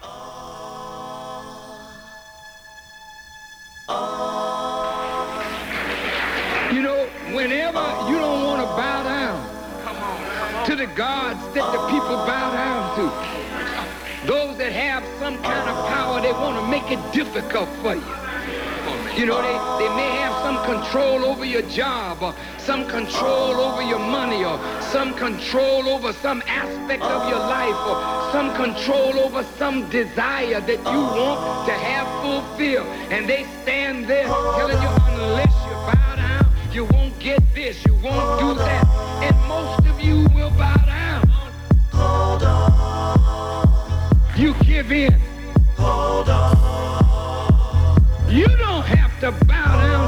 Oh. You know, whenever you don't want to bow down to the gods that the people bow down to, those that have some kind of power, they want to make it difficult for you. You know, they, they may have some control over your job or some control over your money or some control over some aspect of your life or some control over some desire that you want to have fulfilled. And they stand there telling you unless you bow down, you won't get this, you won't do that. And most of you will bow down. Hold on. You give in. Hold on. You don't have to bow down